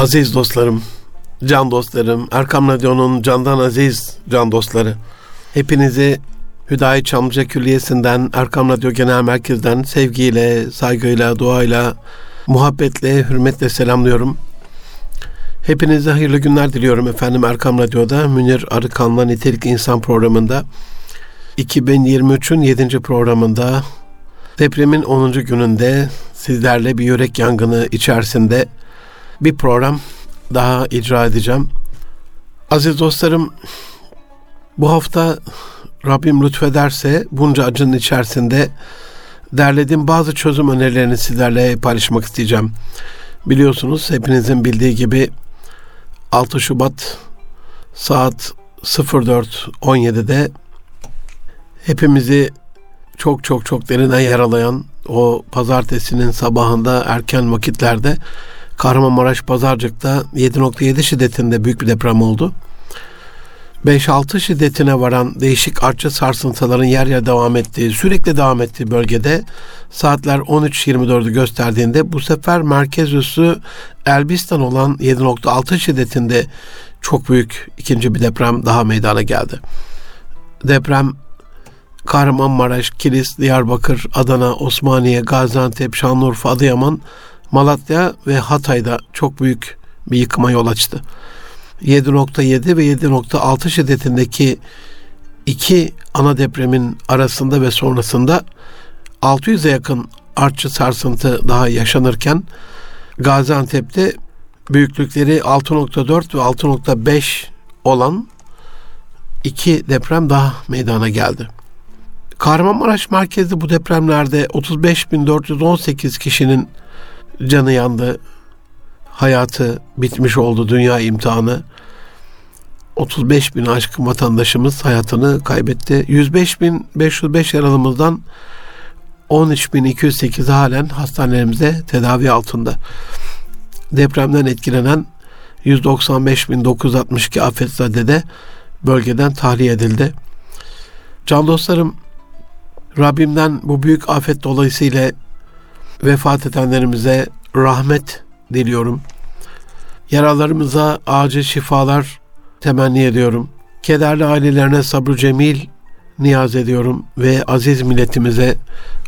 Aziz dostlarım, can dostlarım, Erkam Radyo'nun candan aziz can dostları. Hepinizi Hüdayi Çamlıca Külliyesi'nden, Erkam Radyo Genel Merkez'den sevgiyle, saygıyla, duayla, muhabbetle, hürmetle selamlıyorum. Hepinize hayırlı günler diliyorum efendim Erkam Radyo'da. Münir Arıkan'la Nitelik İnsan programında 2023'ün 7. programında depremin 10. gününde sizlerle bir yürek yangını içerisinde bir program daha icra edeceğim. Aziz dostlarım bu hafta Rabbim lütfederse bunca acının içerisinde derlediğim bazı çözüm önerilerini sizlerle paylaşmak isteyeceğim. Biliyorsunuz hepinizin bildiği gibi 6 Şubat saat 04.17'de hepimizi çok çok çok derine yaralayan o pazartesinin sabahında erken vakitlerde Kahramanmaraş Pazarcık'ta 7.7 şiddetinde büyük bir deprem oldu. 5-6 şiddetine varan değişik artçı sarsıntıların yer yer devam ettiği, sürekli devam ettiği bölgede saatler 13.24'ü gösterdiğinde bu sefer merkez üssü Elbistan olan 7.6 şiddetinde çok büyük ikinci bir deprem daha meydana geldi. Deprem Kahramanmaraş, Kilis, Diyarbakır, Adana, Osmaniye, Gaziantep, Şanlıurfa, Adıyaman, Malatya ve Hatay'da çok büyük bir yıkıma yol açtı. 7.7 ve 7.6 şiddetindeki iki ana depremin arasında ve sonrasında 600'e yakın artçı sarsıntı daha yaşanırken Gaziantep'te büyüklükleri 6.4 ve 6.5 olan iki deprem daha meydana geldi. Kahramanmaraş merkezli bu depremlerde 35.418 kişinin canı yandı, hayatı bitmiş oldu dünya imtihanı. 35 bin aşkın vatandaşımız hayatını kaybetti. 105 bin 505 yaralımızdan 13.208 halen hastanelerimizde tedavi altında. Depremden etkilenen 195.962 afetzade de bölgeden tahliye edildi. Can dostlarım Rabbimden bu büyük afet dolayısıyla vefat edenlerimize rahmet diliyorum. Yaralarımıza acil şifalar temenni ediyorum. Kederli ailelerine sabrı cemil niyaz ediyorum ve aziz milletimize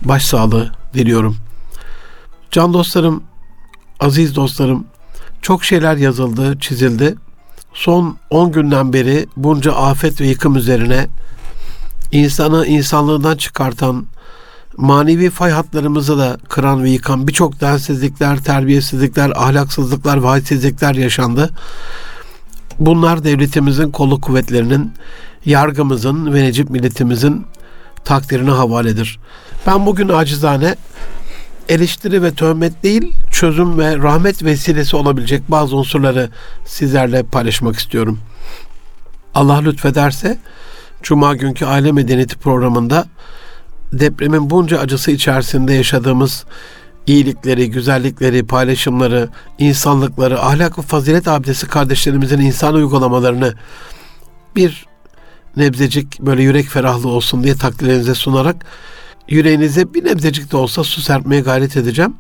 başsağlığı diliyorum. Can dostlarım, aziz dostlarım, çok şeyler yazıldı, çizildi. Son 10 günden beri bunca afet ve yıkım üzerine insanı insanlığından çıkartan, manevi fay hatlarımızı da kıran ve yıkan birçok densizlikler, terbiyesizlikler, ahlaksızlıklar ve haysizlikler yaşandı. Bunlar devletimizin kolu kuvvetlerinin, yargımızın ve Necip milletimizin takdirine havaledir. Ben bugün acizane eleştiri ve töhmet değil, çözüm ve rahmet vesilesi olabilecek bazı unsurları sizlerle paylaşmak istiyorum. Allah lütfederse Cuma günkü Aile Medeniyeti programında depremin bunca acısı içerisinde yaşadığımız iyilikleri, güzellikleri, paylaşımları, insanlıkları, ahlak ve fazilet abdesi kardeşlerimizin insan uygulamalarını bir nebzecik böyle yürek ferahlığı olsun diye takdirlerinize sunarak yüreğinize bir nebzecik de olsa su serpmeye gayret edeceğim.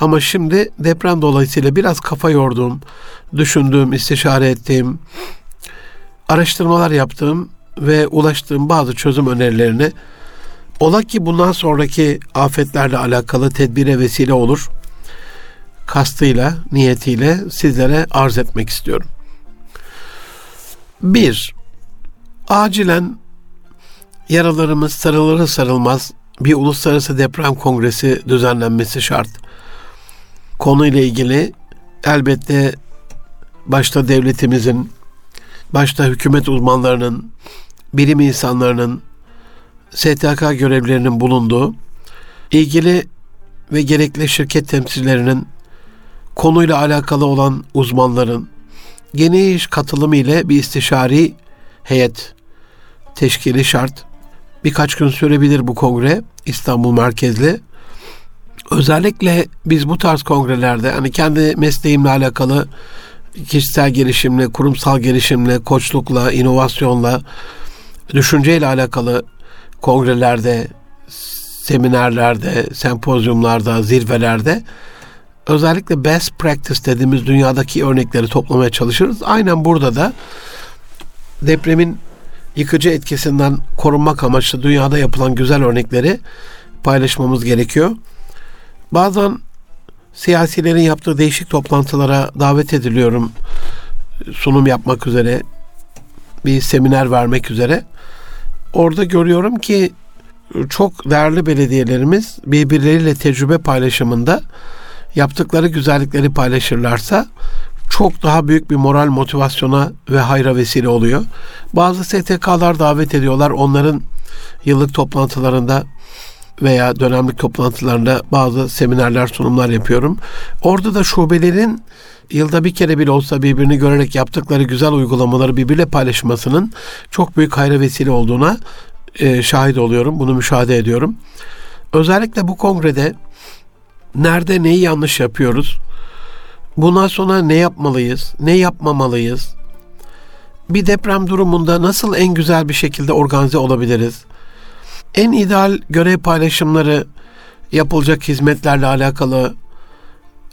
Ama şimdi deprem dolayısıyla biraz kafa yorduğum, düşündüğüm, istişare ettiğim, araştırmalar yaptığım ve ulaştığım bazı çözüm önerilerini ola ki bundan sonraki afetlerle alakalı tedbire vesile olur. Kastıyla, niyetiyle sizlere arz etmek istiyorum. Bir, acilen yaralarımız sarılır sarılmaz bir uluslararası deprem kongresi düzenlenmesi şart. Konuyla ilgili elbette başta devletimizin, başta hükümet uzmanlarının, bilim insanlarının, STK görevlilerinin bulunduğu, ilgili ve gerekli şirket temsilcilerinin, konuyla alakalı olan uzmanların geniş katılımı ile bir istişari heyet teşkili şart. Birkaç gün sürebilir bu kongre İstanbul merkezli. Özellikle biz bu tarz kongrelerde hani kendi mesleğimle alakalı kişisel gelişimle, kurumsal gelişimle, koçlukla, inovasyonla, düşünceyle alakalı kongrelerde, seminerlerde, sempozyumlarda, zirvelerde özellikle best practice dediğimiz dünyadaki örnekleri toplamaya çalışırız. Aynen burada da depremin yıkıcı etkisinden korunmak amaçlı dünyada yapılan güzel örnekleri paylaşmamız gerekiyor. Bazen siyasilerin yaptığı değişik toplantılara davet ediliyorum. Sunum yapmak üzere, bir seminer vermek üzere. Orada görüyorum ki çok değerli belediyelerimiz birbirleriyle tecrübe paylaşımında yaptıkları güzellikleri paylaşırlarsa çok daha büyük bir moral motivasyona ve hayra vesile oluyor. Bazı STK'lar davet ediyorlar. Onların yıllık toplantılarında veya dönemlik toplantılarında bazı seminerler, sunumlar yapıyorum. Orada da şubelerin yılda bir kere bile olsa birbirini görerek yaptıkları güzel uygulamaları birbirle paylaşmasının çok büyük hayra vesile olduğuna e, şahit oluyorum. Bunu müşahede ediyorum. Özellikle bu kongrede nerede neyi yanlış yapıyoruz? Bundan sonra ne yapmalıyız? Ne yapmamalıyız? Bir deprem durumunda nasıl en güzel bir şekilde organize olabiliriz? En ideal görev paylaşımları yapılacak hizmetlerle alakalı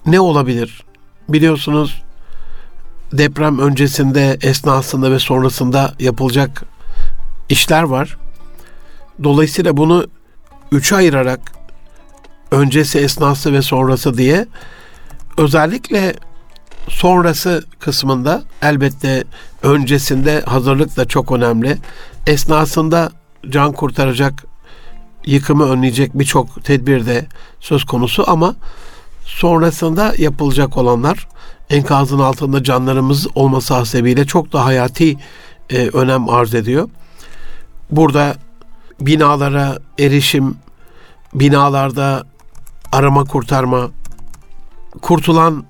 ne olabilir? Biliyorsunuz deprem öncesinde, esnasında ve sonrasında yapılacak işler var. Dolayısıyla bunu üçe ayırarak öncesi, esnası ve sonrası diye özellikle sonrası kısmında elbette öncesinde hazırlık da çok önemli. Esnasında can kurtaracak, yıkımı önleyecek birçok tedbir de söz konusu ama sonrasında yapılacak olanlar enkazın altında canlarımız olması hasebiyle çok da hayati e, önem arz ediyor. Burada binalara erişim, binalarda arama kurtarma, kurtulan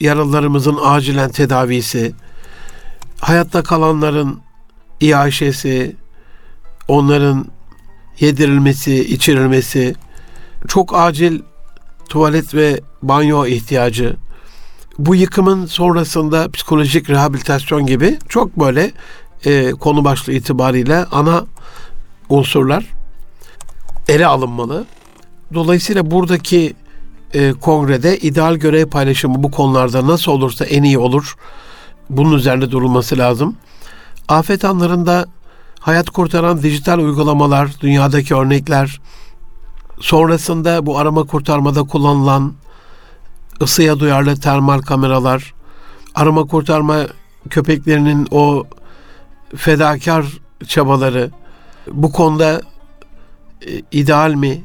yaralılarımızın acilen tedavisi, hayatta kalanların iaşesi, onların yedirilmesi, içirilmesi, çok acil tuvalet ve banyo ihtiyacı, bu yıkımın sonrasında psikolojik rehabilitasyon gibi çok böyle e, konu başlığı itibariyle ana unsurlar ele alınmalı. Dolayısıyla buradaki e, kongrede ideal görev paylaşımı bu konularda nasıl olursa en iyi olur. Bunun üzerinde durulması lazım. Afet anlarında hayat kurtaran dijital uygulamalar, dünyadaki örnekler, sonrasında bu arama kurtarmada kullanılan ısıya duyarlı termal kameralar, arama kurtarma köpeklerinin o fedakar çabaları bu konuda e, ideal mi?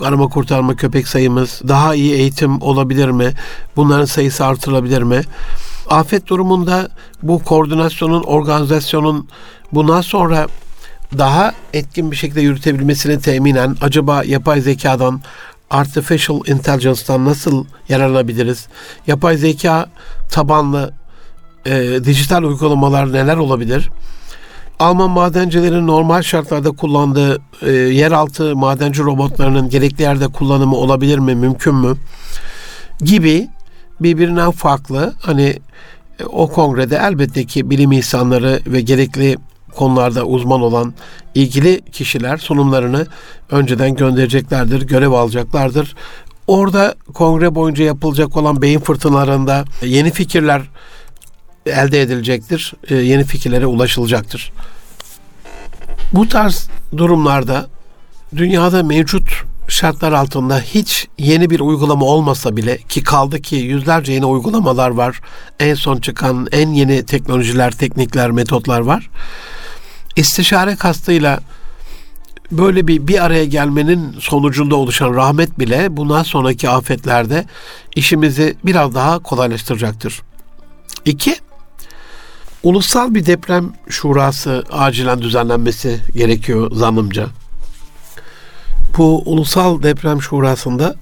Arama kurtarma köpek sayımız daha iyi eğitim olabilir mi? Bunların sayısı artırılabilir mi? Afet durumunda bu koordinasyonun, organizasyonun bundan sonra daha etkin bir şekilde yürütebilmesini teminen acaba yapay zekadan artificial intelligence'dan nasıl yararlanabiliriz? Yapay zeka tabanlı e, dijital uygulamalar neler olabilir? Alman madencilerin normal şartlarda kullandığı e, yeraltı madenci robotlarının gerekli yerde kullanımı olabilir mi, mümkün mü? Gibi birbirinden farklı hani e, o kongrede elbette ki bilim insanları ve gerekli konularda uzman olan ilgili kişiler sunumlarını önceden göndereceklerdir, görev alacaklardır. Orada kongre boyunca yapılacak olan beyin fırtınalarında yeni fikirler elde edilecektir. E, yeni fikirlere ulaşılacaktır. Bu tarz durumlarda dünyada mevcut şartlar altında hiç yeni bir uygulama olmasa bile ki kaldı ki yüzlerce yeni uygulamalar var. En son çıkan en yeni teknolojiler, teknikler, metotlar var. İstişare kastıyla böyle bir bir araya gelmenin sonucunda oluşan rahmet bile bundan sonraki afetlerde işimizi biraz daha kolaylaştıracaktır. İki, ulusal bir deprem şurası acilen düzenlenmesi gerekiyor zannımca. Bu ulusal deprem şurasında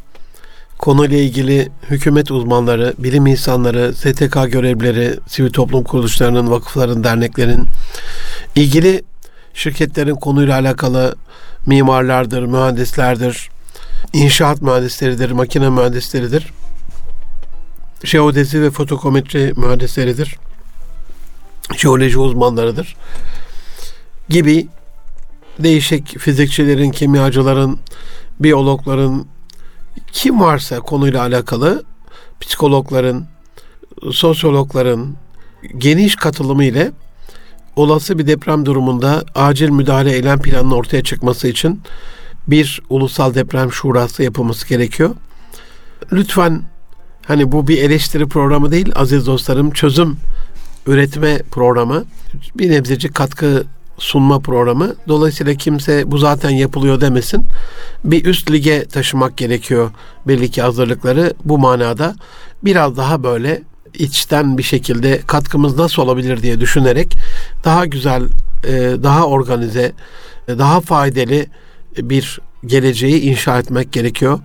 konuyla ilgili hükümet uzmanları, bilim insanları, STK görevlileri, sivil toplum kuruluşlarının, vakıfların, derneklerin, ilgili şirketlerin konuyla alakalı mimarlardır, mühendislerdir, inşaat mühendisleridir, makine mühendisleridir, jeodezi ve fotokometri mühendisleridir jeoloji uzmanlarıdır gibi değişik fizikçilerin, kimyacıların, biyologların, kim varsa konuyla alakalı psikologların, sosyologların geniş katılımı ile olası bir deprem durumunda acil müdahale eylem planının ortaya çıkması için bir ulusal deprem şurası yapılması gerekiyor. Lütfen hani bu bir eleştiri programı değil aziz dostlarım çözüm üretme programı bir nebzeci katkı sunma programı. Dolayısıyla kimse bu zaten yapılıyor demesin. Bir üst lige taşımak gerekiyor belli ki hazırlıkları bu manada. Biraz daha böyle içten bir şekilde katkımız nasıl olabilir diye düşünerek daha güzel, e, daha organize, e, daha faydalı bir geleceği inşa etmek gerekiyor.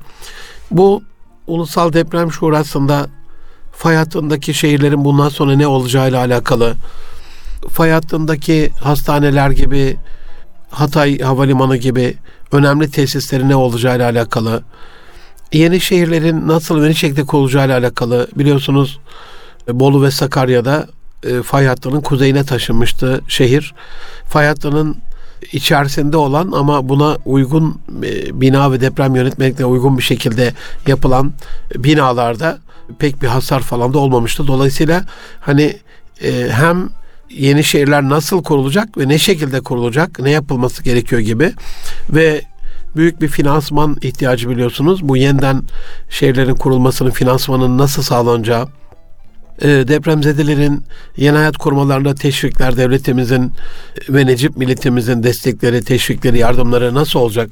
Bu Ulusal Deprem Şurası'nda fay hattındaki şehirlerin bundan sonra ne olacağıyla alakalı, fay hattındaki hastaneler gibi, Hatay Havalimanı gibi önemli tesislerin ne olacağıyla alakalı, yeni şehirlerin nasıl yeni şekilde kurulacağıyla alakalı biliyorsunuz Bolu ve Sakarya'da e, fay hattının kuzeyine taşınmıştı şehir. Fay hattının içerisinde olan ama buna uygun e, bina ve deprem yönetmelikle uygun bir şekilde yapılan binalarda pek bir hasar falan da olmamıştı. Dolayısıyla hani e, hem yeni şehirler nasıl kurulacak ve ne şekilde kurulacak, ne yapılması gerekiyor gibi ve büyük bir finansman ihtiyacı biliyorsunuz. Bu yeniden şehirlerin kurulmasının finansmanının nasıl sağlanacağı, e, depremzedelerin yeni hayat kurmalarına teşvikler devletimizin ve Necip milletimizin destekleri, teşvikleri, yardımları nasıl olacak?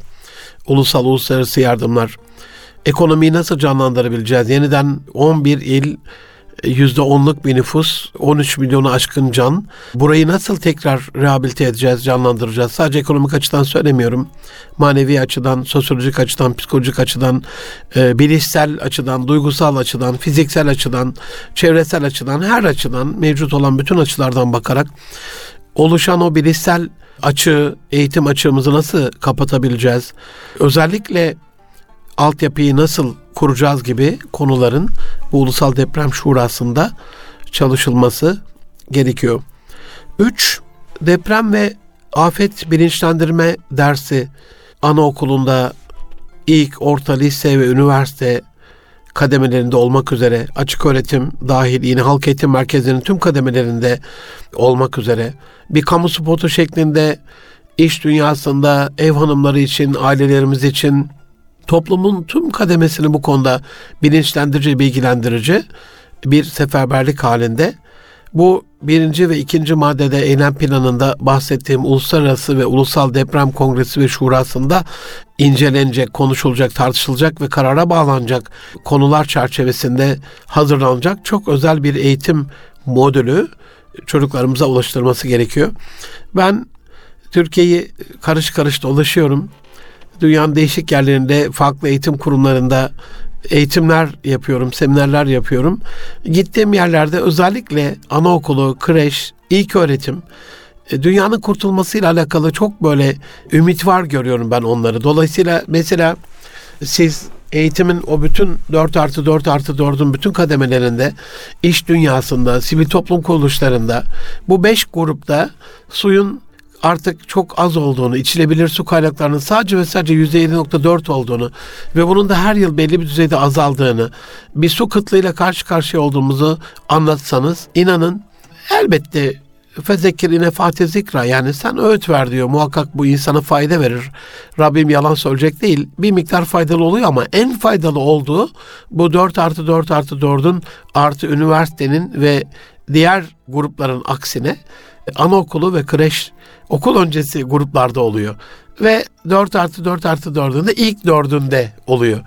Ulusal, uluslararası yardımlar. Ekonomiyi nasıl canlandırabileceğiz? Yeniden 11 il %10'luk bir nüfus, 13 milyonu aşkın can. Burayı nasıl tekrar rehabilite edeceğiz, canlandıracağız? Sadece ekonomik açıdan söylemiyorum. Manevi açıdan, sosyolojik açıdan, psikolojik açıdan, e, bilişsel açıdan, duygusal açıdan, fiziksel açıdan, çevresel açıdan, her açıdan, mevcut olan bütün açılardan bakarak oluşan o bilişsel açığı, eğitim açığımızı nasıl kapatabileceğiz? Özellikle altyapıyı nasıl kuracağız gibi konuların bu Ulusal Deprem Şurası'nda çalışılması gerekiyor. 3. Deprem ve afet bilinçlendirme dersi anaokulunda ilk, orta, lise ve üniversite kademelerinde olmak üzere açık öğretim dahil yine halk eğitim merkezlerinin tüm kademelerinde olmak üzere bir kamu spotu şeklinde iş dünyasında ev hanımları için, ailelerimiz için toplumun tüm kademesini bu konuda bilinçlendirici, bilgilendirici bir seferberlik halinde bu birinci ve ikinci maddede eylem planında bahsettiğim uluslararası ve ulusal deprem kongresi ve şurasında incelenecek, konuşulacak, tartışılacak ve karara bağlanacak konular çerçevesinde hazırlanacak çok özel bir eğitim modülü çocuklarımıza ulaştırması gerekiyor. Ben Türkiye'yi karış karış dolaşıyorum dünyanın değişik yerlerinde farklı eğitim kurumlarında eğitimler yapıyorum, seminerler yapıyorum. Gittiğim yerlerde özellikle anaokulu, kreş, ilk öğretim, e, dünyanın kurtulmasıyla alakalı çok böyle ümit var görüyorum ben onları. Dolayısıyla mesela siz eğitimin o bütün 4 artı 4 artı 4'ün bütün kademelerinde, iş dünyasında, sivil toplum kuruluşlarında bu 5 grupta suyun artık çok az olduğunu, içilebilir su kaynaklarının sadece ve sadece %7.4 olduğunu ve bunun da her yıl belli bir düzeyde azaldığını, bir su kıtlığıyla karşı karşıya olduğumuzu anlatsanız inanın elbette fezekirine fatih zikra yani sen öğüt ver diyor muhakkak bu insana fayda verir. Rabbim yalan söyleyecek değil. Bir miktar faydalı oluyor ama en faydalı olduğu bu 4 artı 4 artı 4'ün artı üniversitenin ve diğer grupların aksine anaokulu ve kreş okul öncesi gruplarda oluyor. Ve 4 artı 4 artı 4'ünde ilk dördünde oluyor.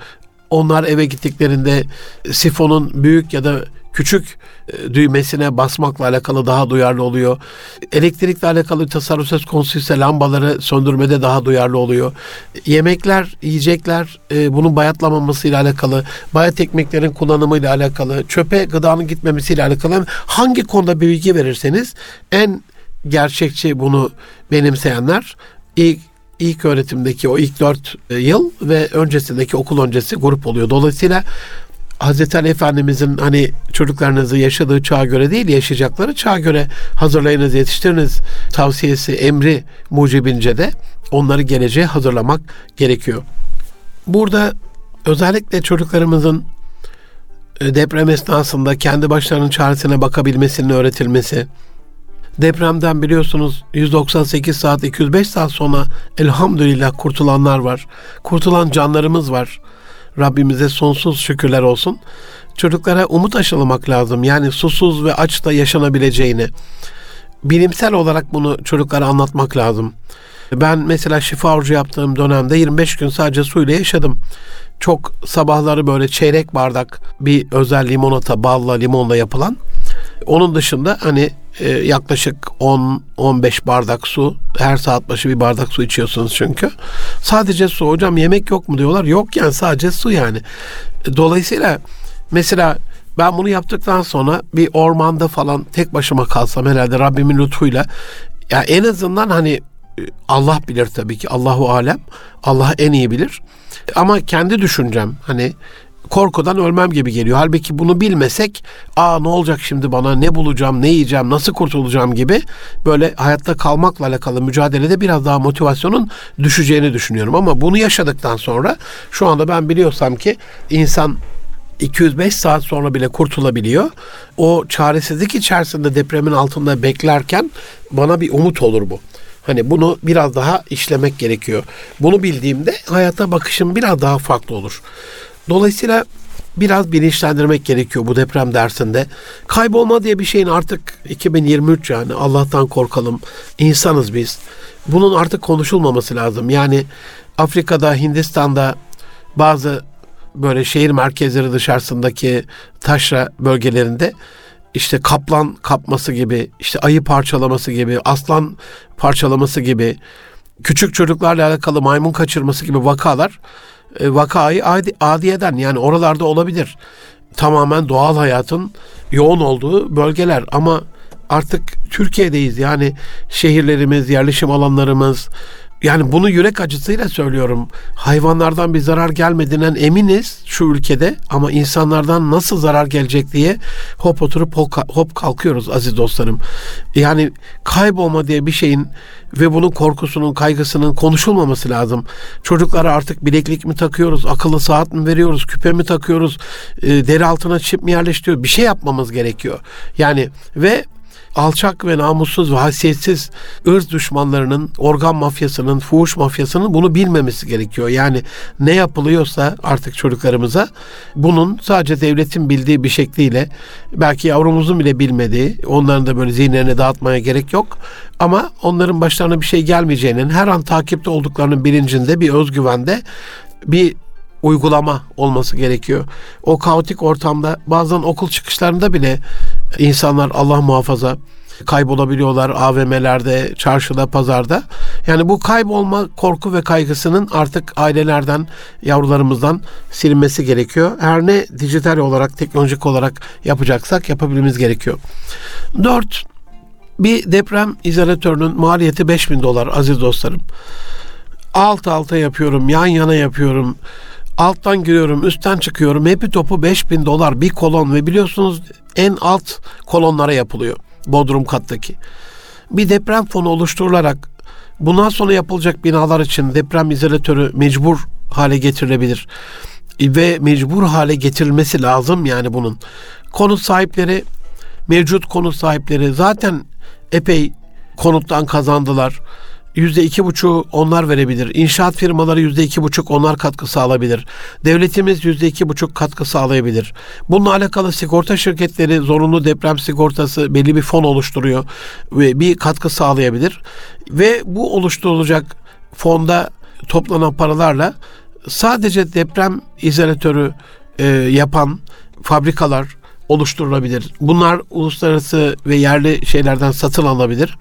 Onlar eve gittiklerinde sifonun büyük ya da küçük e, düğmesine basmakla alakalı daha duyarlı oluyor. Elektrikle alakalı tasarruf söz konusu ise lambaları söndürmede daha duyarlı oluyor. Yemekler, yiyecekler e, bunun bayatlamamasıyla alakalı, bayat ekmeklerin kullanımıyla alakalı, çöpe gıdanın gitmemesiyle alakalı hangi konuda bilgi verirseniz en gerçekçi bunu benimseyenler ilk ilk öğretimdeki o ilk dört e, yıl ve öncesindeki okul öncesi grup oluyor. Dolayısıyla Hazreti Ali Efendimizin hani çocuklarınızı yaşadığı çağa göre değil yaşayacakları çağa göre hazırlayınız yetiştiriniz tavsiyesi emri mucibince de onları geleceğe hazırlamak gerekiyor. Burada özellikle çocuklarımızın e, deprem esnasında kendi başlarının çaresine bakabilmesinin öğretilmesi, depremden biliyorsunuz 198 saat 205 saat sonra elhamdülillah kurtulanlar var. Kurtulan canlarımız var. Rabbimize sonsuz şükürler olsun. Çocuklara umut aşılamak lazım. Yani susuz ve aç da yaşanabileceğini. Bilimsel olarak bunu çocuklara anlatmak lazım. Ben mesela şifa orucu yaptığım dönemde 25 gün sadece suyla yaşadım. Çok sabahları böyle çeyrek bardak bir özel limonata, balla, limonla yapılan. Onun dışında hani e, yaklaşık 10-15 bardak su, her saat başı bir bardak su içiyorsunuz çünkü. Sadece su hocam yemek yok mu diyorlar. Yok yani sadece su yani. Dolayısıyla mesela ben bunu yaptıktan sonra bir ormanda falan tek başıma kalsam herhalde Rabbimin lütfuyla ya en azından hani Allah bilir tabii ki Allahu alem. Allah en iyi bilir. Ama kendi düşüncem hani korkudan ölmem gibi geliyor. Halbuki bunu bilmesek, aa ne olacak şimdi bana, ne bulacağım, ne yiyeceğim, nasıl kurtulacağım gibi böyle hayatta kalmakla alakalı mücadelede biraz daha motivasyonun düşeceğini düşünüyorum. Ama bunu yaşadıktan sonra şu anda ben biliyorsam ki insan 205 saat sonra bile kurtulabiliyor. O çaresizlik içerisinde depremin altında beklerken bana bir umut olur bu. Hani bunu biraz daha işlemek gerekiyor. Bunu bildiğimde hayata bakışım biraz daha farklı olur. Dolayısıyla biraz bilinçlendirmek gerekiyor bu deprem dersinde. Kaybolma diye bir şeyin artık 2023 yani Allah'tan korkalım. İnsanız biz. Bunun artık konuşulmaması lazım. Yani Afrika'da, Hindistan'da bazı böyle şehir merkezleri dışarısındaki taşra bölgelerinde işte kaplan kapması gibi, işte ayı parçalaması gibi, aslan parçalaması gibi, küçük çocuklarla alakalı maymun kaçırması gibi vakalar e, vakayı adi, adiyeden yani oralarda olabilir. Tamamen doğal hayatın yoğun olduğu bölgeler ama artık Türkiye'deyiz yani şehirlerimiz, yerleşim alanlarımız, yani bunu yürek acısıyla söylüyorum. Hayvanlardan bir zarar gelmediğinden eminiz şu ülkede ama insanlardan nasıl zarar gelecek diye hop oturup hop kalkıyoruz aziz dostlarım. Yani kaybolma diye bir şeyin ve bunun korkusunun, kaygısının konuşulmaması lazım. Çocuklara artık bileklik mi takıyoruz, akıllı saat mi veriyoruz, küpe mi takıyoruz, e, deri altına çip mi yerleştiriyoruz? Bir şey yapmamız gerekiyor. Yani ve alçak ve namussuz ve haysiyetsiz ırz düşmanlarının, organ mafyasının, fuhuş mafyasının bunu bilmemesi gerekiyor. Yani ne yapılıyorsa artık çocuklarımıza bunun sadece devletin bildiği bir şekliyle belki yavrumuzun bile bilmediği, onların da böyle zihinlerine dağıtmaya gerek yok. Ama onların başlarına bir şey gelmeyeceğinin, her an takipte olduklarının bilincinde, bir özgüvende bir uygulama olması gerekiyor. O kaotik ortamda bazen okul çıkışlarında bile insanlar Allah muhafaza kaybolabiliyorlar AVM'lerde, çarşıda, pazarda. Yani bu kaybolma korku ve kaygısının artık ailelerden, yavrularımızdan silinmesi gerekiyor. Her ne dijital olarak, teknolojik olarak yapacaksak yapabilmemiz gerekiyor. Dört, bir deprem izolatörünün maliyeti 5000 dolar aziz dostlarım. Alt alta yapıyorum, yan yana yapıyorum alttan giriyorum, üstten çıkıyorum. Hepi topu 5000 dolar bir kolon ve biliyorsunuz en alt kolonlara yapılıyor. Bodrum kattaki. Bir deprem fonu oluşturularak bundan sonra yapılacak binalar için deprem izolatörü mecbur hale getirilebilir. Ve mecbur hale getirilmesi lazım yani bunun. Konut sahipleri, mevcut konut sahipleri zaten epey konuttan kazandılar yüzde iki buçu onlar verebilir. İnşaat firmaları yüzde iki buçuk onlar katkı sağlayabilir. Devletimiz yüzde iki buçuk katkı sağlayabilir. Bununla alakalı sigorta şirketleri zorunlu deprem sigortası belli bir fon oluşturuyor ve bir katkı sağlayabilir. Ve bu oluşturulacak fonda toplanan paralarla sadece deprem izolatörü e, yapan fabrikalar oluşturulabilir. Bunlar uluslararası ve yerli şeylerden satın alabilir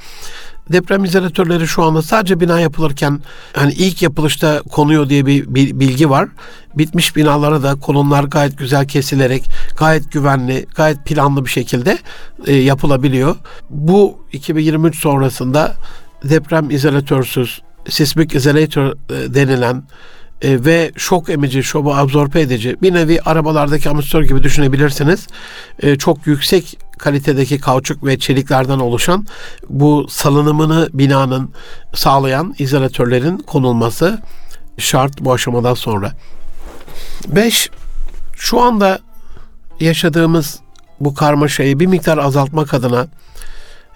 deprem izolatörleri şu anda sadece bina yapılırken hani ilk yapılışta konuyor diye bir bilgi var. Bitmiş binalara da kolonlar gayet güzel kesilerek gayet güvenli, gayet planlı bir şekilde e, yapılabiliyor. Bu 2023 sonrasında deprem izolatörsüz, sismik izolatör e, denilen e, ve şok emici, şobu absorbe edici bir nevi arabalardaki amortisör gibi düşünebilirsiniz. E, çok yüksek kalitedeki kauçuk ve çeliklerden oluşan bu salınımını binanın sağlayan izolatörlerin konulması şart bu aşamadan sonra. Beş, şu anda yaşadığımız bu karmaşayı bir miktar azaltmak adına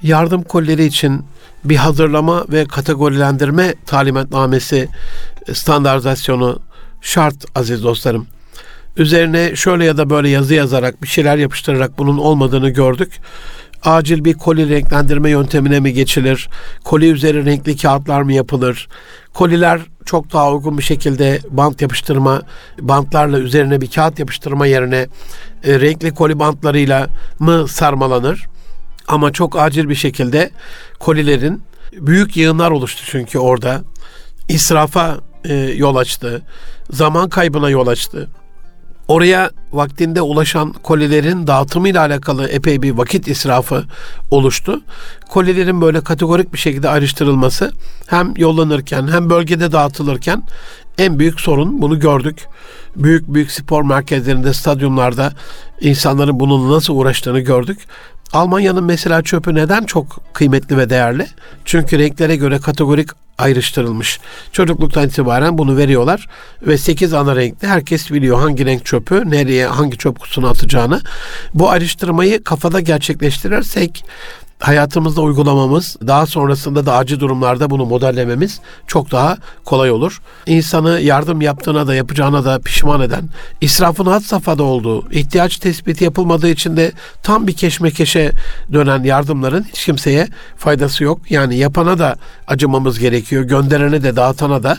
yardım kolleri için bir hazırlama ve kategorilendirme talimatnamesi standartizasyonu şart aziz dostlarım. Üzerine şöyle ya da böyle yazı yazarak bir şeyler yapıştırarak bunun olmadığını gördük. Acil bir koli renklendirme yöntemine mi geçilir? Koli üzeri renkli kağıtlar mı yapılır? Koliler çok daha uygun bir şekilde bant yapıştırma, bantlarla üzerine bir kağıt yapıştırma yerine e, renkli koli bantlarıyla mı sarmalanır? Ama çok acil bir şekilde kolilerin büyük yığınlar oluştu çünkü orada. israfa e, yol açtı. Zaman kaybına yol açtı. Oraya vaktinde ulaşan kolilerin dağıtımıyla alakalı epey bir vakit israfı oluştu. Kolilerin böyle kategorik bir şekilde ayrıştırılması hem yollanırken hem bölgede dağıtılırken en büyük sorun bunu gördük. Büyük büyük spor merkezlerinde, stadyumlarda insanların bununla nasıl uğraştığını gördük. Almanya'nın mesela çöpü neden çok kıymetli ve değerli? Çünkü renklere göre kategorik ayrıştırılmış. Çocukluktan itibaren bunu veriyorlar ve 8 ana renkte herkes biliyor hangi renk çöpü nereye hangi çöp kutusuna atacağını. Bu ayrıştırmayı kafada gerçekleştirirsek hayatımızda uygulamamız, daha sonrasında da acil durumlarda bunu modellememiz çok daha kolay olur. İnsanı yardım yaptığına da yapacağına da pişman eden, israfın had safhada olduğu, ihtiyaç tespiti yapılmadığı için de tam bir keşmekeşe dönen yardımların hiç kimseye faydası yok. Yani yapana da acımamız gerekiyor, gönderene de dağıtana da.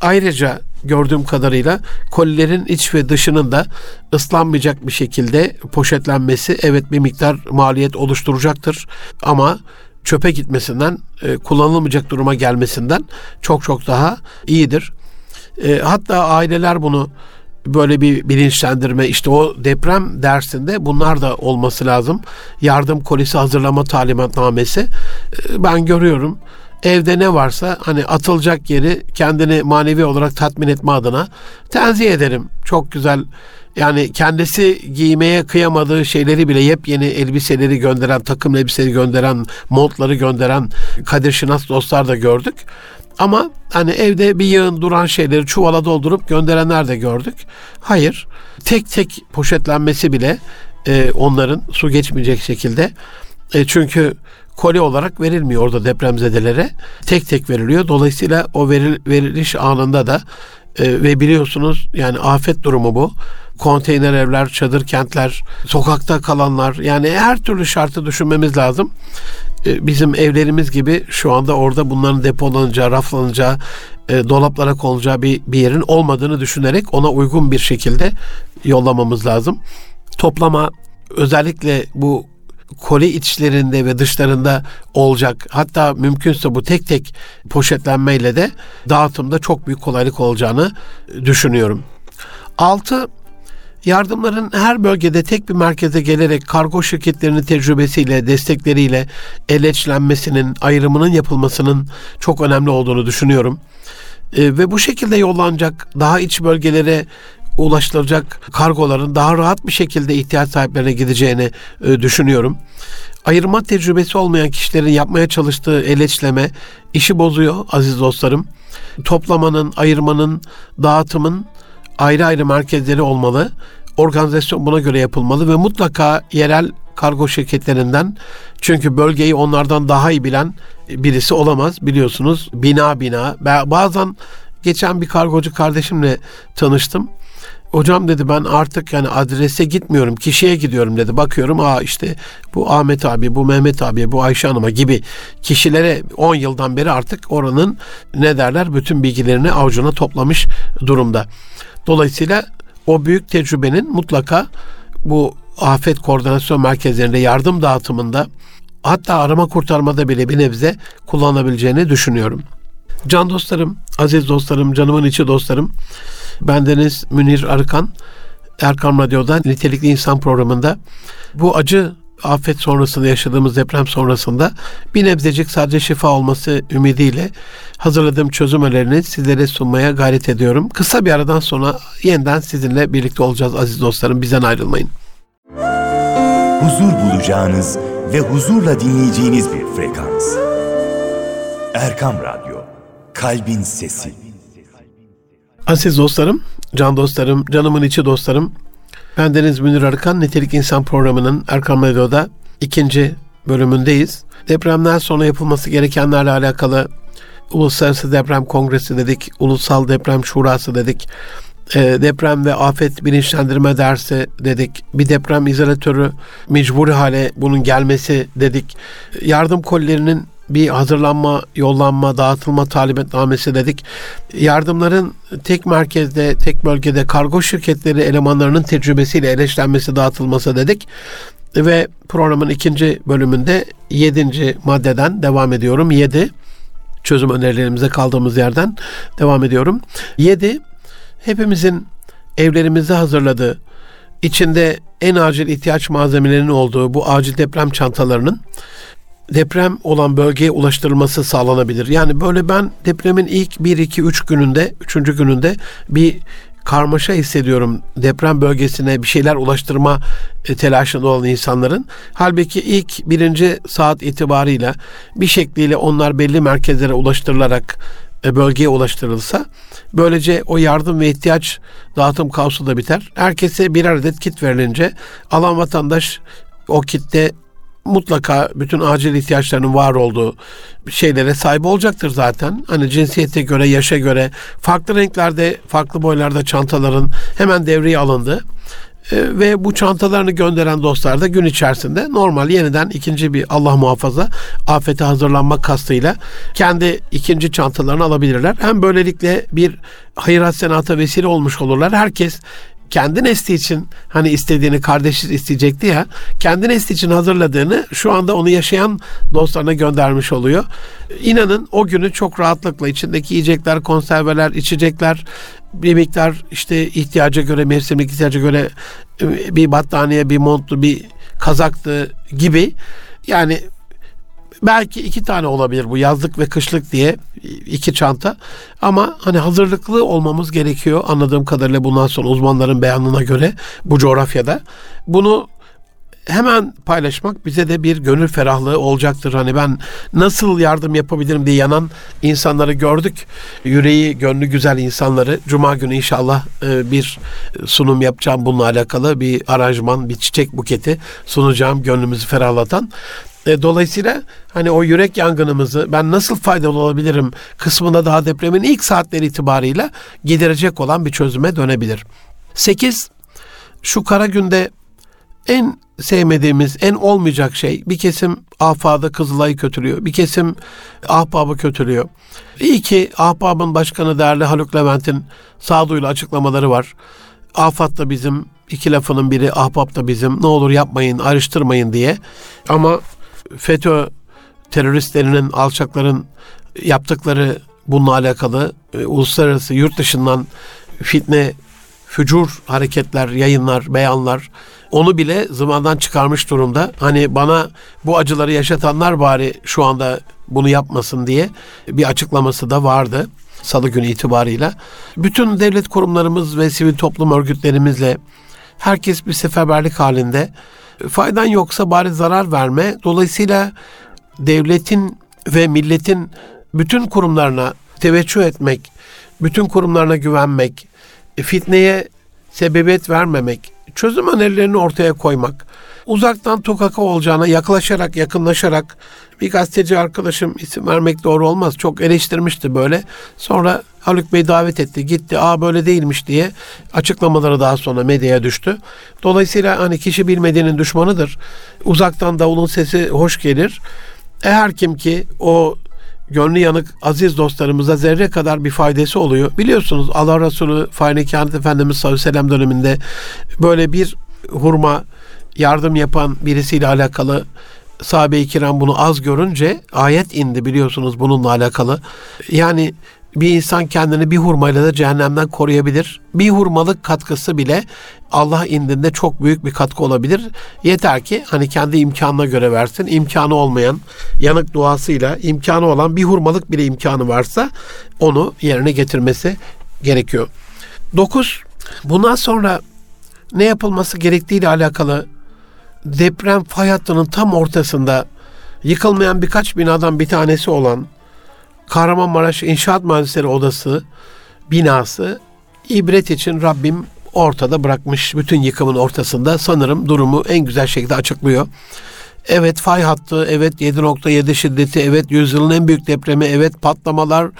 Ayrıca gördüğüm kadarıyla kolilerin iç ve dışının da ıslanmayacak bir şekilde poşetlenmesi evet bir miktar maliyet oluşturacaktır. Ama çöpe gitmesinden, e, kullanılmayacak duruma gelmesinden çok çok daha iyidir. E, hatta aileler bunu böyle bir bilinçlendirme işte o deprem dersinde bunlar da olması lazım. Yardım kolisi hazırlama talimatnamesi. E, ben görüyorum evde ne varsa hani atılacak yeri kendini manevi olarak tatmin etme adına tenzih ederim. Çok güzel yani kendisi giymeye kıyamadığı şeyleri bile yepyeni elbiseleri gönderen, takım elbiseleri gönderen, montları gönderen Kadir Şinas dostlar da gördük. Ama hani evde bir yığın duran şeyleri çuvala doldurup gönderenler de gördük. Hayır, tek tek poşetlenmesi bile e, onların su geçmeyecek şekilde. E, çünkü koli olarak verilmiyor orada depremzedelere. Tek tek veriliyor. Dolayısıyla o veril, veriliş anında da e, ve biliyorsunuz yani afet durumu bu. Konteyner evler, çadır kentler, sokakta kalanlar yani her türlü şartı düşünmemiz lazım. E, bizim evlerimiz gibi şu anda orada bunların depolanacağı, raflanacağı, e, dolaplara konulacağı bir, bir yerin olmadığını düşünerek ona uygun bir şekilde yollamamız lazım. Toplama özellikle bu koli içlerinde ve dışlarında olacak. Hatta mümkünse bu tek tek poşetlenmeyle de dağıtımda çok büyük kolaylık olacağını düşünüyorum. Altı, Yardımların her bölgede tek bir merkeze gelerek kargo şirketlerinin tecrübesiyle, destekleriyle eleçlenmesinin, ayrımının yapılmasının çok önemli olduğunu düşünüyorum. E, ve bu şekilde yollanacak daha iç bölgelere ulaştıracak kargoların daha rahat bir şekilde ihtiyaç sahiplerine gideceğini e, düşünüyorum. Ayırma tecrübesi olmayan kişilerin yapmaya çalıştığı eleçleme işi bozuyor aziz dostlarım. Toplamanın, ayırmanın, dağıtımın ayrı ayrı merkezleri olmalı. Organizasyon buna göre yapılmalı ve mutlaka yerel kargo şirketlerinden çünkü bölgeyi onlardan daha iyi bilen birisi olamaz biliyorsunuz bina bina bazen geçen bir kargocu kardeşimle tanıştım Hocam dedi ben artık yani adrese gitmiyorum kişiye gidiyorum dedi. Bakıyorum aa işte bu Ahmet abi, bu Mehmet abi, bu Ayşe Hanım'a gibi kişilere 10 yıldan beri artık oranın ne derler bütün bilgilerini avucuna toplamış durumda. Dolayısıyla o büyük tecrübenin mutlaka bu afet koordinasyon merkezlerinde yardım dağıtımında hatta arama kurtarmada bile bir nebze kullanabileceğini düşünüyorum. Can dostlarım, aziz dostlarım, canımın içi dostlarım. Bendeniz Münir Arıkan. Erkam Radyo'da Nitelikli İnsan programında bu acı afet sonrasında yaşadığımız deprem sonrasında bir nebzecik sadece şifa olması ümidiyle hazırladığım çözüm önerilerini sizlere sunmaya gayret ediyorum. Kısa bir aradan sonra yeniden sizinle birlikte olacağız aziz dostlarım. Bizden ayrılmayın. Huzur bulacağınız ve huzurla dinleyeceğiniz bir frekans. Erkam Radyo, Kalbin Sesi. Aziz dostlarım, can dostlarım, canımın içi dostlarım. Ben Deniz Münir Arıkan, Nitelik İnsan programının Erkam Radyo'da ikinci bölümündeyiz. Depremden sonra yapılması gerekenlerle alakalı Uluslararası Deprem Kongresi dedik, Ulusal Deprem Şurası dedik, e, deprem ve afet bilinçlendirme dersi dedik, bir deprem izolatörü mecburi hale bunun gelmesi dedik, yardım kolilerinin bir hazırlanma, yollanma, dağıtılma talimatnamesi dedik. Yardımların tek merkezde, tek bölgede kargo şirketleri elemanlarının tecrübesiyle eleşlenmesi, dağıtılması dedik. Ve programın ikinci bölümünde yedinci maddeden devam ediyorum. Yedi, çözüm önerilerimize kaldığımız yerden devam ediyorum. Yedi, hepimizin evlerimizde hazırladığı, içinde en acil ihtiyaç malzemelerinin olduğu bu acil deprem çantalarının deprem olan bölgeye ulaştırılması sağlanabilir. Yani böyle ben depremin ilk 1 2 3 gününde, 3. gününde bir karmaşa hissediyorum deprem bölgesine bir şeyler ulaştırma e, telaşında olan insanların. Halbuki ilk birinci saat itibarıyla bir şekliyle onlar belli merkezlere ulaştırılarak e, bölgeye ulaştırılsa böylece o yardım ve ihtiyaç dağıtım kaosu da biter. Herkese birer adet kit verilince alan vatandaş o kitte mutlaka bütün acil ihtiyaçlarının var olduğu şeylere sahip olacaktır zaten. Hani cinsiyete göre, yaşa göre farklı renklerde, farklı boylarda çantaların hemen devreye alındı. Ee, ve bu çantalarını gönderen dostlar da gün içerisinde normal yeniden ikinci bir Allah muhafaza afete hazırlanma kastıyla kendi ikinci çantalarını alabilirler. Hem böylelikle bir hayır senata vesile olmuş olurlar. Herkes kendi nesli için hani istediğini kardeşi isteyecekti ya kendi nesli için hazırladığını şu anda onu yaşayan dostlarına göndermiş oluyor. İnanın o günü çok rahatlıkla içindeki yiyecekler, konserveler, içecekler bir miktar işte ihtiyaca göre mevsimlik ihtiyaca göre e, bir battaniye, bir montlu, bir kazaktı gibi yani Belki iki tane olabilir bu yazlık ve kışlık diye iki çanta. Ama hani hazırlıklı olmamız gerekiyor anladığım kadarıyla bundan sonra uzmanların beyanına göre bu coğrafyada. Bunu hemen paylaşmak bize de bir gönül ferahlığı olacaktır. Hani ben nasıl yardım yapabilirim diye yanan insanları gördük. Yüreği, gönlü güzel insanları. Cuma günü inşallah e, bir sunum yapacağım bununla alakalı. Bir aranjman, bir çiçek buketi sunacağım gönlümüzü ferahlatan. E, dolayısıyla hani o yürek yangınımızı ben nasıl faydalı olabilirim kısmında daha depremin ilk saatleri itibarıyla giderecek olan bir çözüme dönebilir. 8. Şu kara günde en sevmediğimiz, en olmayacak şey bir kesim afadı Kızılay'ı kötülüyor. Bir kesim ahbabı kötülüyor. İyi ki ahbabın başkanı değerli Haluk Levent'in sağduyulu açıklamaları var. Afat da bizim, iki lafının biri ahbap da bizim. Ne olur yapmayın, ayrıştırmayın diye. Ama FETÖ teröristlerinin, alçakların yaptıkları bununla alakalı e, uluslararası yurt dışından fitne, fücur hareketler, yayınlar, beyanlar onu bile zamandan çıkarmış durumda. Hani bana bu acıları yaşatanlar bari şu anda bunu yapmasın diye bir açıklaması da vardı. Salı günü itibarıyla. Bütün devlet kurumlarımız ve sivil toplum örgütlerimizle herkes bir seferberlik halinde faydan yoksa bari zarar verme. Dolayısıyla devletin ve milletin bütün kurumlarına teveccüh etmek, bütün kurumlarına güvenmek, fitneye sebebiyet vermemek, çözüm önerilerini ortaya koymak, uzaktan tokaka olacağına yaklaşarak, yakınlaşarak bir gazeteci arkadaşım isim vermek doğru olmaz. Çok eleştirmişti böyle. Sonra Haluk Bey davet etti. Gitti. Aa böyle değilmiş diye açıklamaları daha sonra medyaya düştü. Dolayısıyla hani kişi bilmediğinin düşmanıdır. Uzaktan davulun sesi hoş gelir. Eğer kim ki o gönlü yanık aziz dostlarımıza zerre kadar bir faydası oluyor. Biliyorsunuz Allah Resulü Fahri Kânet Efendimiz sallallahu aleyhi ve sellem döneminde böyle bir hurma yardım yapan birisiyle alakalı sahabe-i kiram bunu az görünce ayet indi biliyorsunuz bununla alakalı. Yani bir insan kendini bir hurmayla da cehennemden koruyabilir. Bir hurmalık katkısı bile Allah indinde çok büyük bir katkı olabilir. Yeter ki hani kendi imkanına göre versin. İmkanı olmayan yanık duasıyla imkanı olan bir hurmalık bile imkanı varsa onu yerine getirmesi gerekiyor. 9. Bundan sonra ne yapılması gerektiği ile alakalı deprem fay hattının tam ortasında yıkılmayan birkaç binadan bir tanesi olan Kahramanmaraş İnşaat Mühendisleri Odası binası ibret için Rabbim ortada bırakmış bütün yıkımın ortasında sanırım durumu en güzel şekilde açıklıyor. Evet fay hattı, evet 7.7 şiddeti, evet yüzyılın en büyük depremi, evet patlamalar,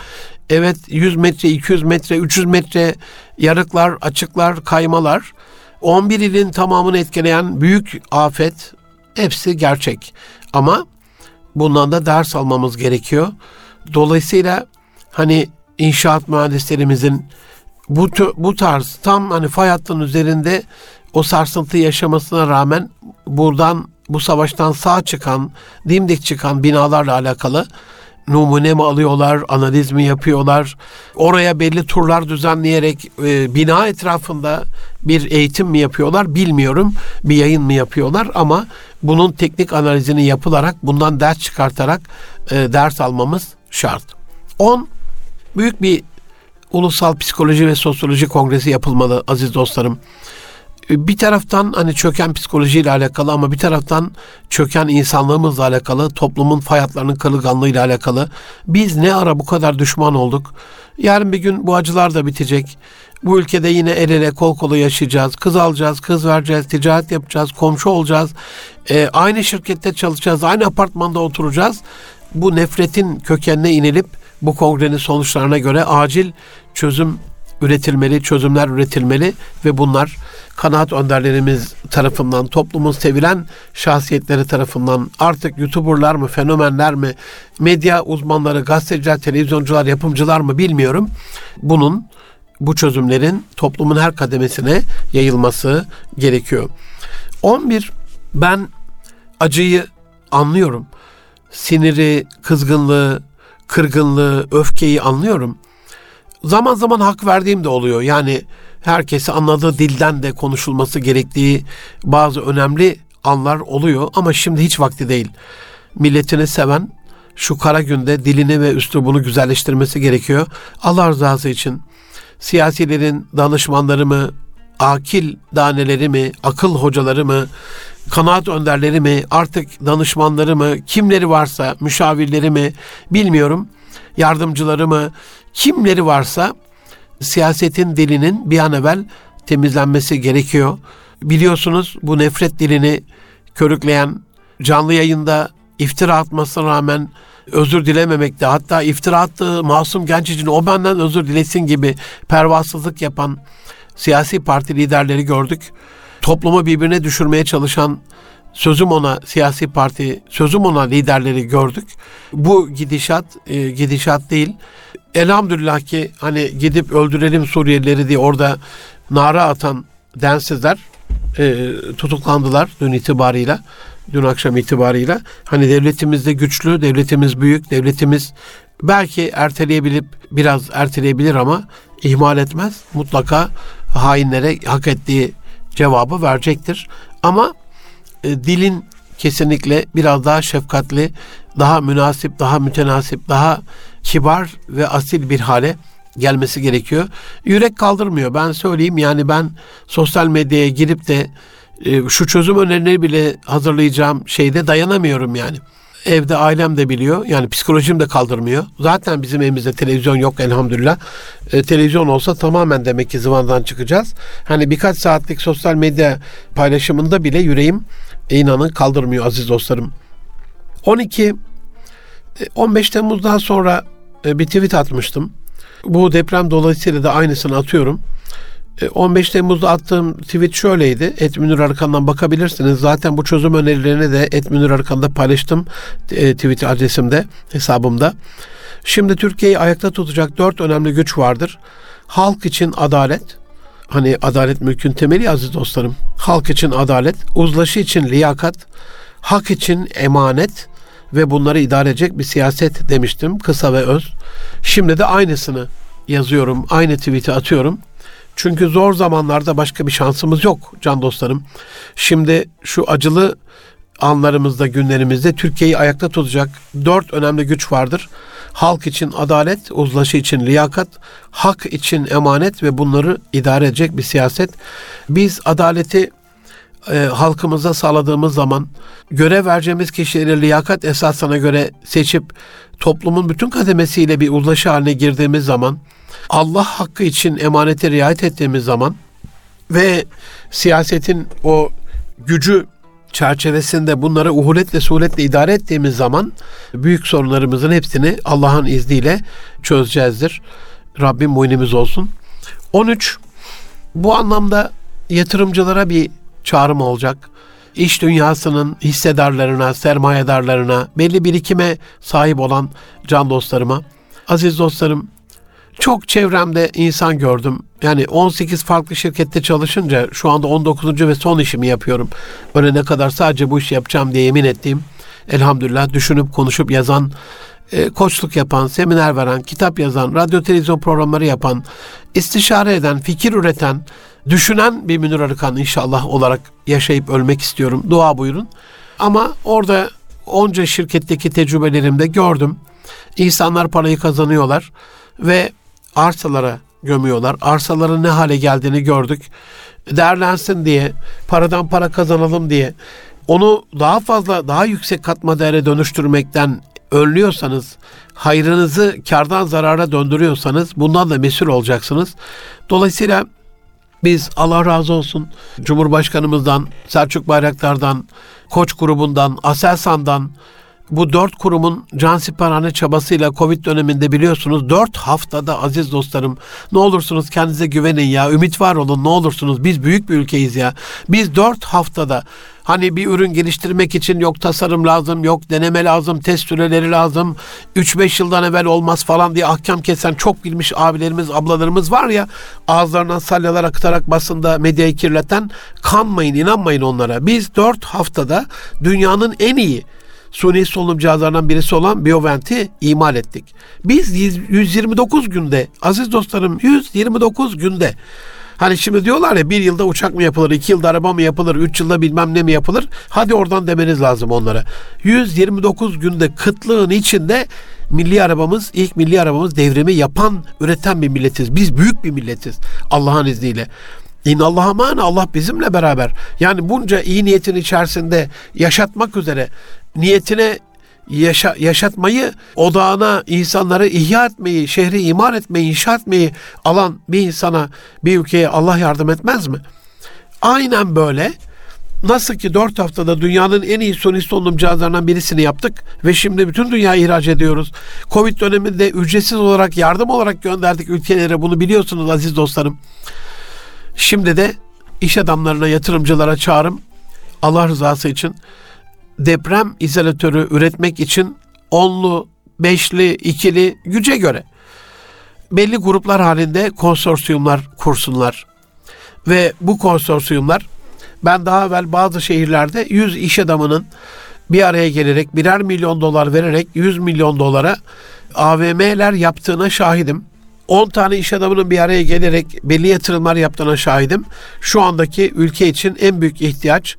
evet 100 metre, 200 metre, 300 metre yarıklar, açıklar, kaymalar. 11 ilin tamamını etkileyen büyük afet hepsi gerçek. Ama bundan da ders almamız gerekiyor. Dolayısıyla hani inşaat mühendislerimizin bu bu tarz tam hani fay hattının üzerinde o sarsıntı yaşamasına rağmen buradan bu savaştan sağ çıkan, dimdik çıkan binalarla alakalı numune mi alıyorlar, analiz mi yapıyorlar? Oraya belli turlar düzenleyerek e, bina etrafında bir eğitim mi yapıyorlar bilmiyorum. Bir yayın mı yapıyorlar ama bunun teknik analizini yapılarak bundan ders çıkartarak e, ders almamız şart. 10 büyük bir ulusal psikoloji ve sosyoloji kongresi yapılmalı aziz dostlarım bir taraftan hani çöken psikolojiyle alakalı ama bir taraftan çöken insanlığımızla alakalı, toplumun fay hatlarının kırılganlığıyla alakalı. Biz ne ara bu kadar düşman olduk? Yarın bir gün bu acılar da bitecek. Bu ülkede yine el ele kol kola yaşayacağız. Kız alacağız, kız vereceğiz, ticaret yapacağız, komşu olacağız. Ee, aynı şirkette çalışacağız, aynı apartmanda oturacağız. Bu nefretin kökenine inilip bu kongrenin sonuçlarına göre acil çözüm üretilmeli, çözümler üretilmeli ve bunlar kanaat önderlerimiz tarafından, toplumun sevilen şahsiyetleri tarafından artık YouTuber'lar mı, fenomenler mi, medya uzmanları, gazeteciler, televizyoncular, yapımcılar mı bilmiyorum. Bunun, bu çözümlerin toplumun her kademesine yayılması gerekiyor. 11. Ben acıyı anlıyorum. Siniri, kızgınlığı, kırgınlığı, öfkeyi anlıyorum. Zaman zaman hak verdiğim de oluyor. Yani herkesi anladığı dilden de konuşulması gerektiği bazı önemli anlar oluyor ama şimdi hiç vakti değil. Milletini seven şu kara günde dilini ve üslubunu güzelleştirmesi gerekiyor. Allah rızası için siyasilerin danışmanları mı, akil daneleri mi, akıl hocaları mı, kanaat önderleri mi, artık danışmanları mı, kimleri varsa, müşavirleri mi bilmiyorum, yardımcıları mı, kimleri varsa siyasetin dilinin bir an evvel temizlenmesi gerekiyor. Biliyorsunuz bu nefret dilini körükleyen canlı yayında iftira atmasına rağmen özür dilememekte hatta iftira attığı masum genç için o benden özür dilesin gibi pervasızlık yapan siyasi parti liderleri gördük. Toplumu birbirine düşürmeye çalışan sözüm ona siyasi parti, sözüm ona liderleri gördük. Bu gidişat e, gidişat değil elhamdülillah ki hani gidip öldürelim Suriyelileri diye orada nara atan densizler e, tutuklandılar dün itibarıyla. Dün akşam itibarıyla. Hani devletimiz de güçlü, devletimiz büyük, devletimiz belki erteleyebilip biraz erteleyebilir ama ihmal etmez. Mutlaka hainlere hak ettiği cevabı verecektir. Ama e, dilin kesinlikle biraz daha şefkatli, daha münasip, daha mütenasip, daha kibar ve asil bir hale gelmesi gerekiyor. Yürek kaldırmıyor. Ben söyleyeyim yani ben sosyal medyaya girip de e, şu çözüm önerileri bile hazırlayacağım şeyde dayanamıyorum yani. Evde ailem de biliyor. Yani psikolojim de kaldırmıyor. Zaten bizim evimizde televizyon yok elhamdülillah. E, televizyon olsa tamamen demek ki zıvandan çıkacağız. Hani birkaç saatlik sosyal medya paylaşımında bile yüreğim e, inanın kaldırmıyor aziz dostlarım. 12 15 e, Temmuz'dan sonra e, bir tweet atmıştım. Bu deprem dolayısıyla da aynısını atıyorum. 15 e, Temmuz'da attığım tweet şöyleydi. Et Arkan'dan bakabilirsiniz. Zaten bu çözüm önerilerini de Et Arkan'da paylaştım. Tweet adresimde, hesabımda. Şimdi Türkiye'yi ayakta tutacak dört önemli güç vardır. Halk için adalet. Hani adalet mülkün temeli aziz dostlarım. Halk için adalet, uzlaşı için liyakat, hak için emanet, ve bunları idare edecek bir siyaset demiştim kısa ve öz. Şimdi de aynısını yazıyorum, aynı tweet'i atıyorum. Çünkü zor zamanlarda başka bir şansımız yok can dostlarım. Şimdi şu acılı anlarımızda, günlerimizde Türkiye'yi ayakta tutacak dört önemli güç vardır. Halk için adalet, uzlaşı için liyakat, hak için emanet ve bunları idare edecek bir siyaset. Biz adaleti e, halkımıza sağladığımız zaman görev vereceğimiz kişileri liyakat esasına göre seçip toplumun bütün kademesiyle bir uzlaşı haline girdiğimiz zaman Allah hakkı için emanete riayet ettiğimiz zaman ve siyasetin o gücü çerçevesinde bunları uhuletle suhuletle idare ettiğimiz zaman büyük sorunlarımızın hepsini Allah'ın izniyle çözeceğizdir. Rabbim muynimiz olsun. 13. Bu anlamda yatırımcılara bir çağrım olacak. İş dünyasının hissedarlarına, sermayedarlarına, belli birikime sahip olan can dostlarıma, aziz dostlarım, çok çevremde insan gördüm. Yani 18 farklı şirkette çalışınca şu anda 19. ve son işimi yapıyorum. Ölene kadar sadece bu işi yapacağım diye yemin ettiğim elhamdülillah düşünüp konuşup yazan, e, koçluk yapan, seminer veren, kitap yazan, radyo televizyon programları yapan, istişare eden, fikir üreten, düşünen bir Münir Arıkan inşallah olarak yaşayıp ölmek istiyorum. Dua buyurun. Ama orada onca şirketteki tecrübelerimde gördüm. İnsanlar parayı kazanıyorlar ve arsalara gömüyorlar. Arsaların ne hale geldiğini gördük. Değerlensin diye, paradan para kazanalım diye onu daha fazla, daha yüksek katma değere dönüştürmekten önlüyorsanız, hayrınızı kardan zarara döndürüyorsanız bundan da mesul olacaksınız. Dolayısıyla biz Allah razı olsun Cumhurbaşkanımızdan, Selçuk Bayraktar'dan, Koç grubundan, Aselsan'dan, bu dört kurumun cansiperhane çabasıyla Covid döneminde biliyorsunuz dört haftada aziz dostlarım ne olursunuz kendinize güvenin ya ümit var olun ne olursunuz biz büyük bir ülkeyiz ya. Biz dört haftada hani bir ürün geliştirmek için yok tasarım lazım yok deneme lazım test süreleri lazım 3-5 yıldan evvel olmaz falan diye ahkam kesen çok bilmiş abilerimiz ablalarımız var ya ağızlarından salyalar akıtarak basında medyayı kirleten kanmayın inanmayın onlara. Biz dört haftada dünyanın en iyi suni solunum cihazlarından birisi olan Biovent'i imal ettik. Biz 129 günde, aziz dostlarım 129 günde Hani şimdi diyorlar ya bir yılda uçak mı yapılır, iki yılda araba mı yapılır, üç yılda bilmem ne mi yapılır. Hadi oradan demeniz lazım onlara. 129 günde kıtlığın içinde milli arabamız, ilk milli arabamız devrimi yapan, üreten bir milletiz. Biz büyük bir milletiz Allah'ın izniyle. İn Allah'a mani Allah bizimle beraber. Yani bunca iyi niyetin içerisinde yaşatmak üzere niyetine yaşa, yaşatmayı, odağına insanları ihya etmeyi, şehri imar etmeyi, inşa etmeyi alan bir insana, bir ülkeye Allah yardım etmez mi? Aynen böyle. Nasıl ki dört haftada dünyanın en iyi suni solunum cihazlarından birisini yaptık ve şimdi bütün dünya ihraç ediyoruz. Covid döneminde ücretsiz olarak yardım olarak gönderdik ülkelere bunu biliyorsunuz aziz dostlarım. Şimdi de iş adamlarına, yatırımcılara çağrım Allah rızası için deprem izolatörü üretmek için onlu, beşli, ikili güce göre belli gruplar halinde konsorsiyumlar kursunlar. Ve bu konsorsiyumlar ben daha evvel bazı şehirlerde 100 iş adamının bir araya gelerek birer milyon dolar vererek 100 milyon dolara AVM'ler yaptığına şahidim. 10 tane iş adamının bir araya gelerek belli yatırımlar yaptığına şahidim. Şu andaki ülke için en büyük ihtiyaç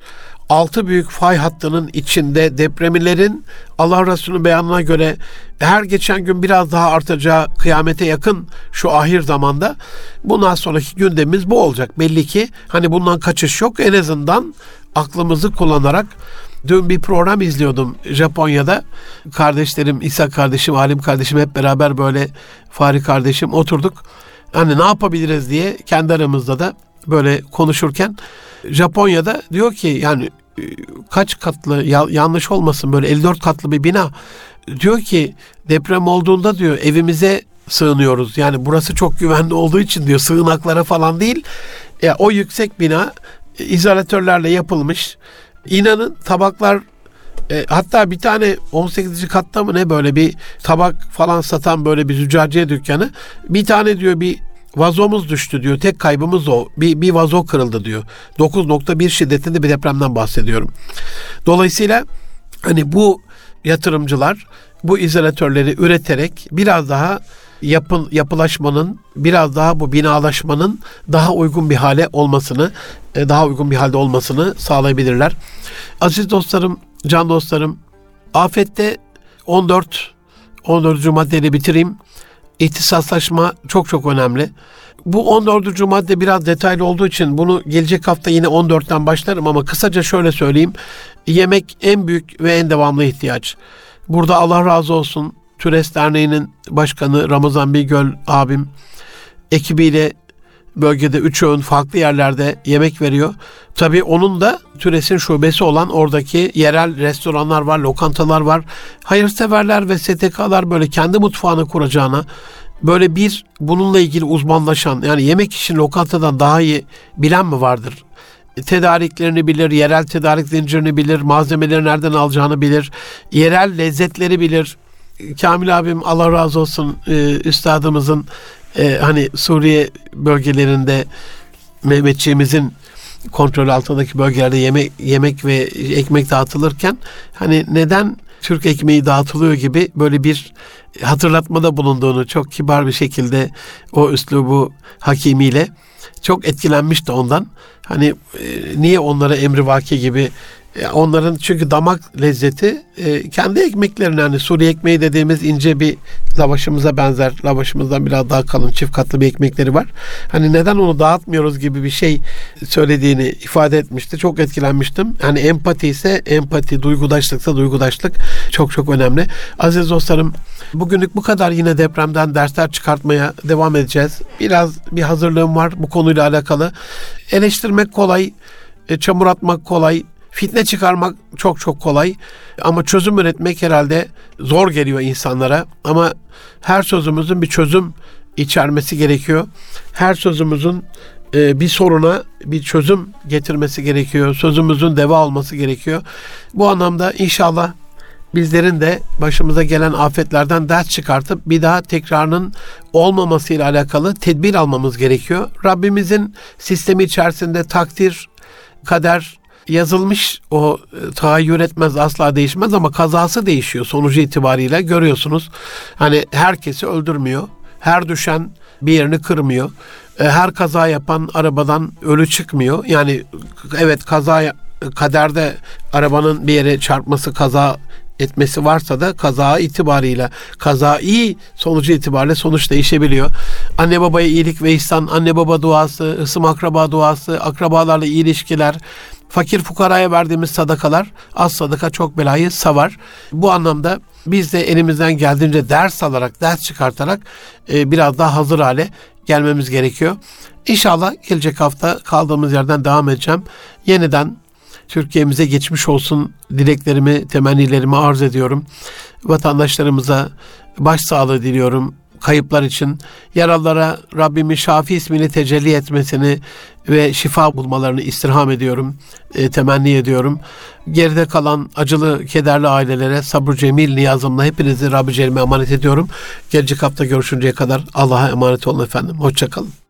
altı büyük fay hattının içinde depremilerin Allah Resulü'nün beyanına göre her geçen gün biraz daha artacağı kıyamete yakın şu ahir zamanda bundan sonraki gündemimiz bu olacak. Belli ki hani bundan kaçış yok en azından aklımızı kullanarak Dün bir program izliyordum Japonya'da. Kardeşlerim, İsa kardeşim, Halim kardeşim hep beraber böyle Fahri kardeşim oturduk. Hani ne yapabiliriz diye kendi aramızda da böyle konuşurken Japonya'da diyor ki yani e, kaç katlı yanlış olmasın böyle 54 katlı bir bina diyor ki deprem olduğunda diyor evimize sığınıyoruz. Yani burası çok güvenli olduğu için diyor sığınaklara falan değil. Ya o yüksek bina izolatörlerle yapılmış. İnanın tabaklar e, hatta bir tane 18. katta mı ne böyle bir tabak falan satan böyle bir züccaciye dükkanı. Bir tane diyor bir vazomuz düştü diyor. Tek kaybımız o. Bir, bir vazo kırıldı diyor. 9.1 şiddetinde bir depremden bahsediyorum. Dolayısıyla hani bu yatırımcılar bu izolatörleri üreterek biraz daha yapın, yapılaşmanın biraz daha bu binalaşmanın daha uygun bir hale olmasını e, daha uygun bir halde olmasını sağlayabilirler. Aziz dostlarım, can dostlarım afette 14 14. maddeyle bitireyim. İhtisaslaşma çok çok önemli. Bu 14. madde biraz detaylı olduğu için bunu gelecek hafta yine 14'ten başlarım ama kısaca şöyle söyleyeyim. Yemek en büyük ve en devamlı ihtiyaç. Burada Allah razı olsun Türes Derneği'nin başkanı Ramazan Bigöl abim ekibiyle bölgede üç öğün farklı yerlerde yemek veriyor. Tabii onun da Türes'in şubesi olan oradaki yerel restoranlar var, lokantalar var. Hayırseverler ve STK'lar böyle kendi mutfağını kuracağına böyle bir bununla ilgili uzmanlaşan yani yemek için lokantadan daha iyi bilen mi vardır? tedariklerini bilir, yerel tedarik zincirini bilir, malzemeleri nereden alacağını bilir, yerel lezzetleri bilir. Kamil abim Allah razı olsun e, üstadımızın e, hani Suriye bölgelerinde Mehmetçiğimizin kontrol altındaki bölgelerde yemek yemek ve ekmek dağıtılırken hani neden Türk ekmeği dağıtılıyor gibi böyle bir hatırlatmada bulunduğunu çok kibar bir şekilde o üslubu hakimiyle çok etkilenmişti ondan. Hani e, niye onlara emri vaki gibi onların çünkü damak lezzeti e, kendi ekmeklerine hani Suriye ekmeği dediğimiz ince bir lavaşımıza benzer. Lavaşımızdan biraz daha kalın çift katlı bir ekmekleri var. Hani neden onu dağıtmıyoruz gibi bir şey söylediğini ifade etmişti. Çok etkilenmiştim. Hani empati ise empati, duygudaşlıksa duygudaşlık çok çok önemli. Aziz dostlarım bugünlük bu kadar yine depremden dersler çıkartmaya devam edeceğiz. Biraz bir hazırlığım var bu konuyla alakalı. Eleştirmek kolay, e, çamur atmak kolay, Fitne çıkarmak çok çok kolay ama çözüm üretmek herhalde zor geliyor insanlara. Ama her sözümüzün bir çözüm içermesi gerekiyor. Her sözümüzün e, bir soruna bir çözüm getirmesi gerekiyor. Sözümüzün deva olması gerekiyor. Bu anlamda inşallah bizlerin de başımıza gelen afetlerden ders çıkartıp bir daha tekrarının olmamasıyla alakalı tedbir almamız gerekiyor. Rabbimizin sistemi içerisinde takdir, kader, yazılmış o e, tahayyür etmez asla değişmez ama kazası değişiyor sonucu itibariyle görüyorsunuz. Hani herkesi öldürmüyor. Her düşen bir yerini kırmıyor. E, her kaza yapan arabadan ölü çıkmıyor. Yani evet kaza kaderde arabanın bir yere çarpması kaza etmesi varsa da kaza itibarıyla kaza iyi sonucu itibariyle sonuç değişebiliyor. Anne babaya iyilik ve ihsan, anne baba duası, ısım akraba duası, akrabalarla iyi ilişkiler, fakir fukaraya verdiğimiz sadakalar az sadaka çok belayı savar. Bu anlamda biz de elimizden geldiğince ders alarak, ders çıkartarak e, biraz daha hazır hale gelmemiz gerekiyor. İnşallah gelecek hafta kaldığımız yerden devam edeceğim. Yeniden Türkiye'mize geçmiş olsun dileklerimi, temennilerimi arz ediyorum. Vatandaşlarımıza başsağlığı diliyorum kayıplar için yaralılara Rabbimin Şafi ismini tecelli etmesini ve şifa bulmalarını istirham ediyorum, e, temenni ediyorum. Geride kalan acılı, kederli ailelere sabır cemil niyazımla hepinizi Rabbi Celle'me emanet ediyorum. Gelecek hafta görüşünceye kadar Allah'a emanet olun efendim. Hoşçakalın.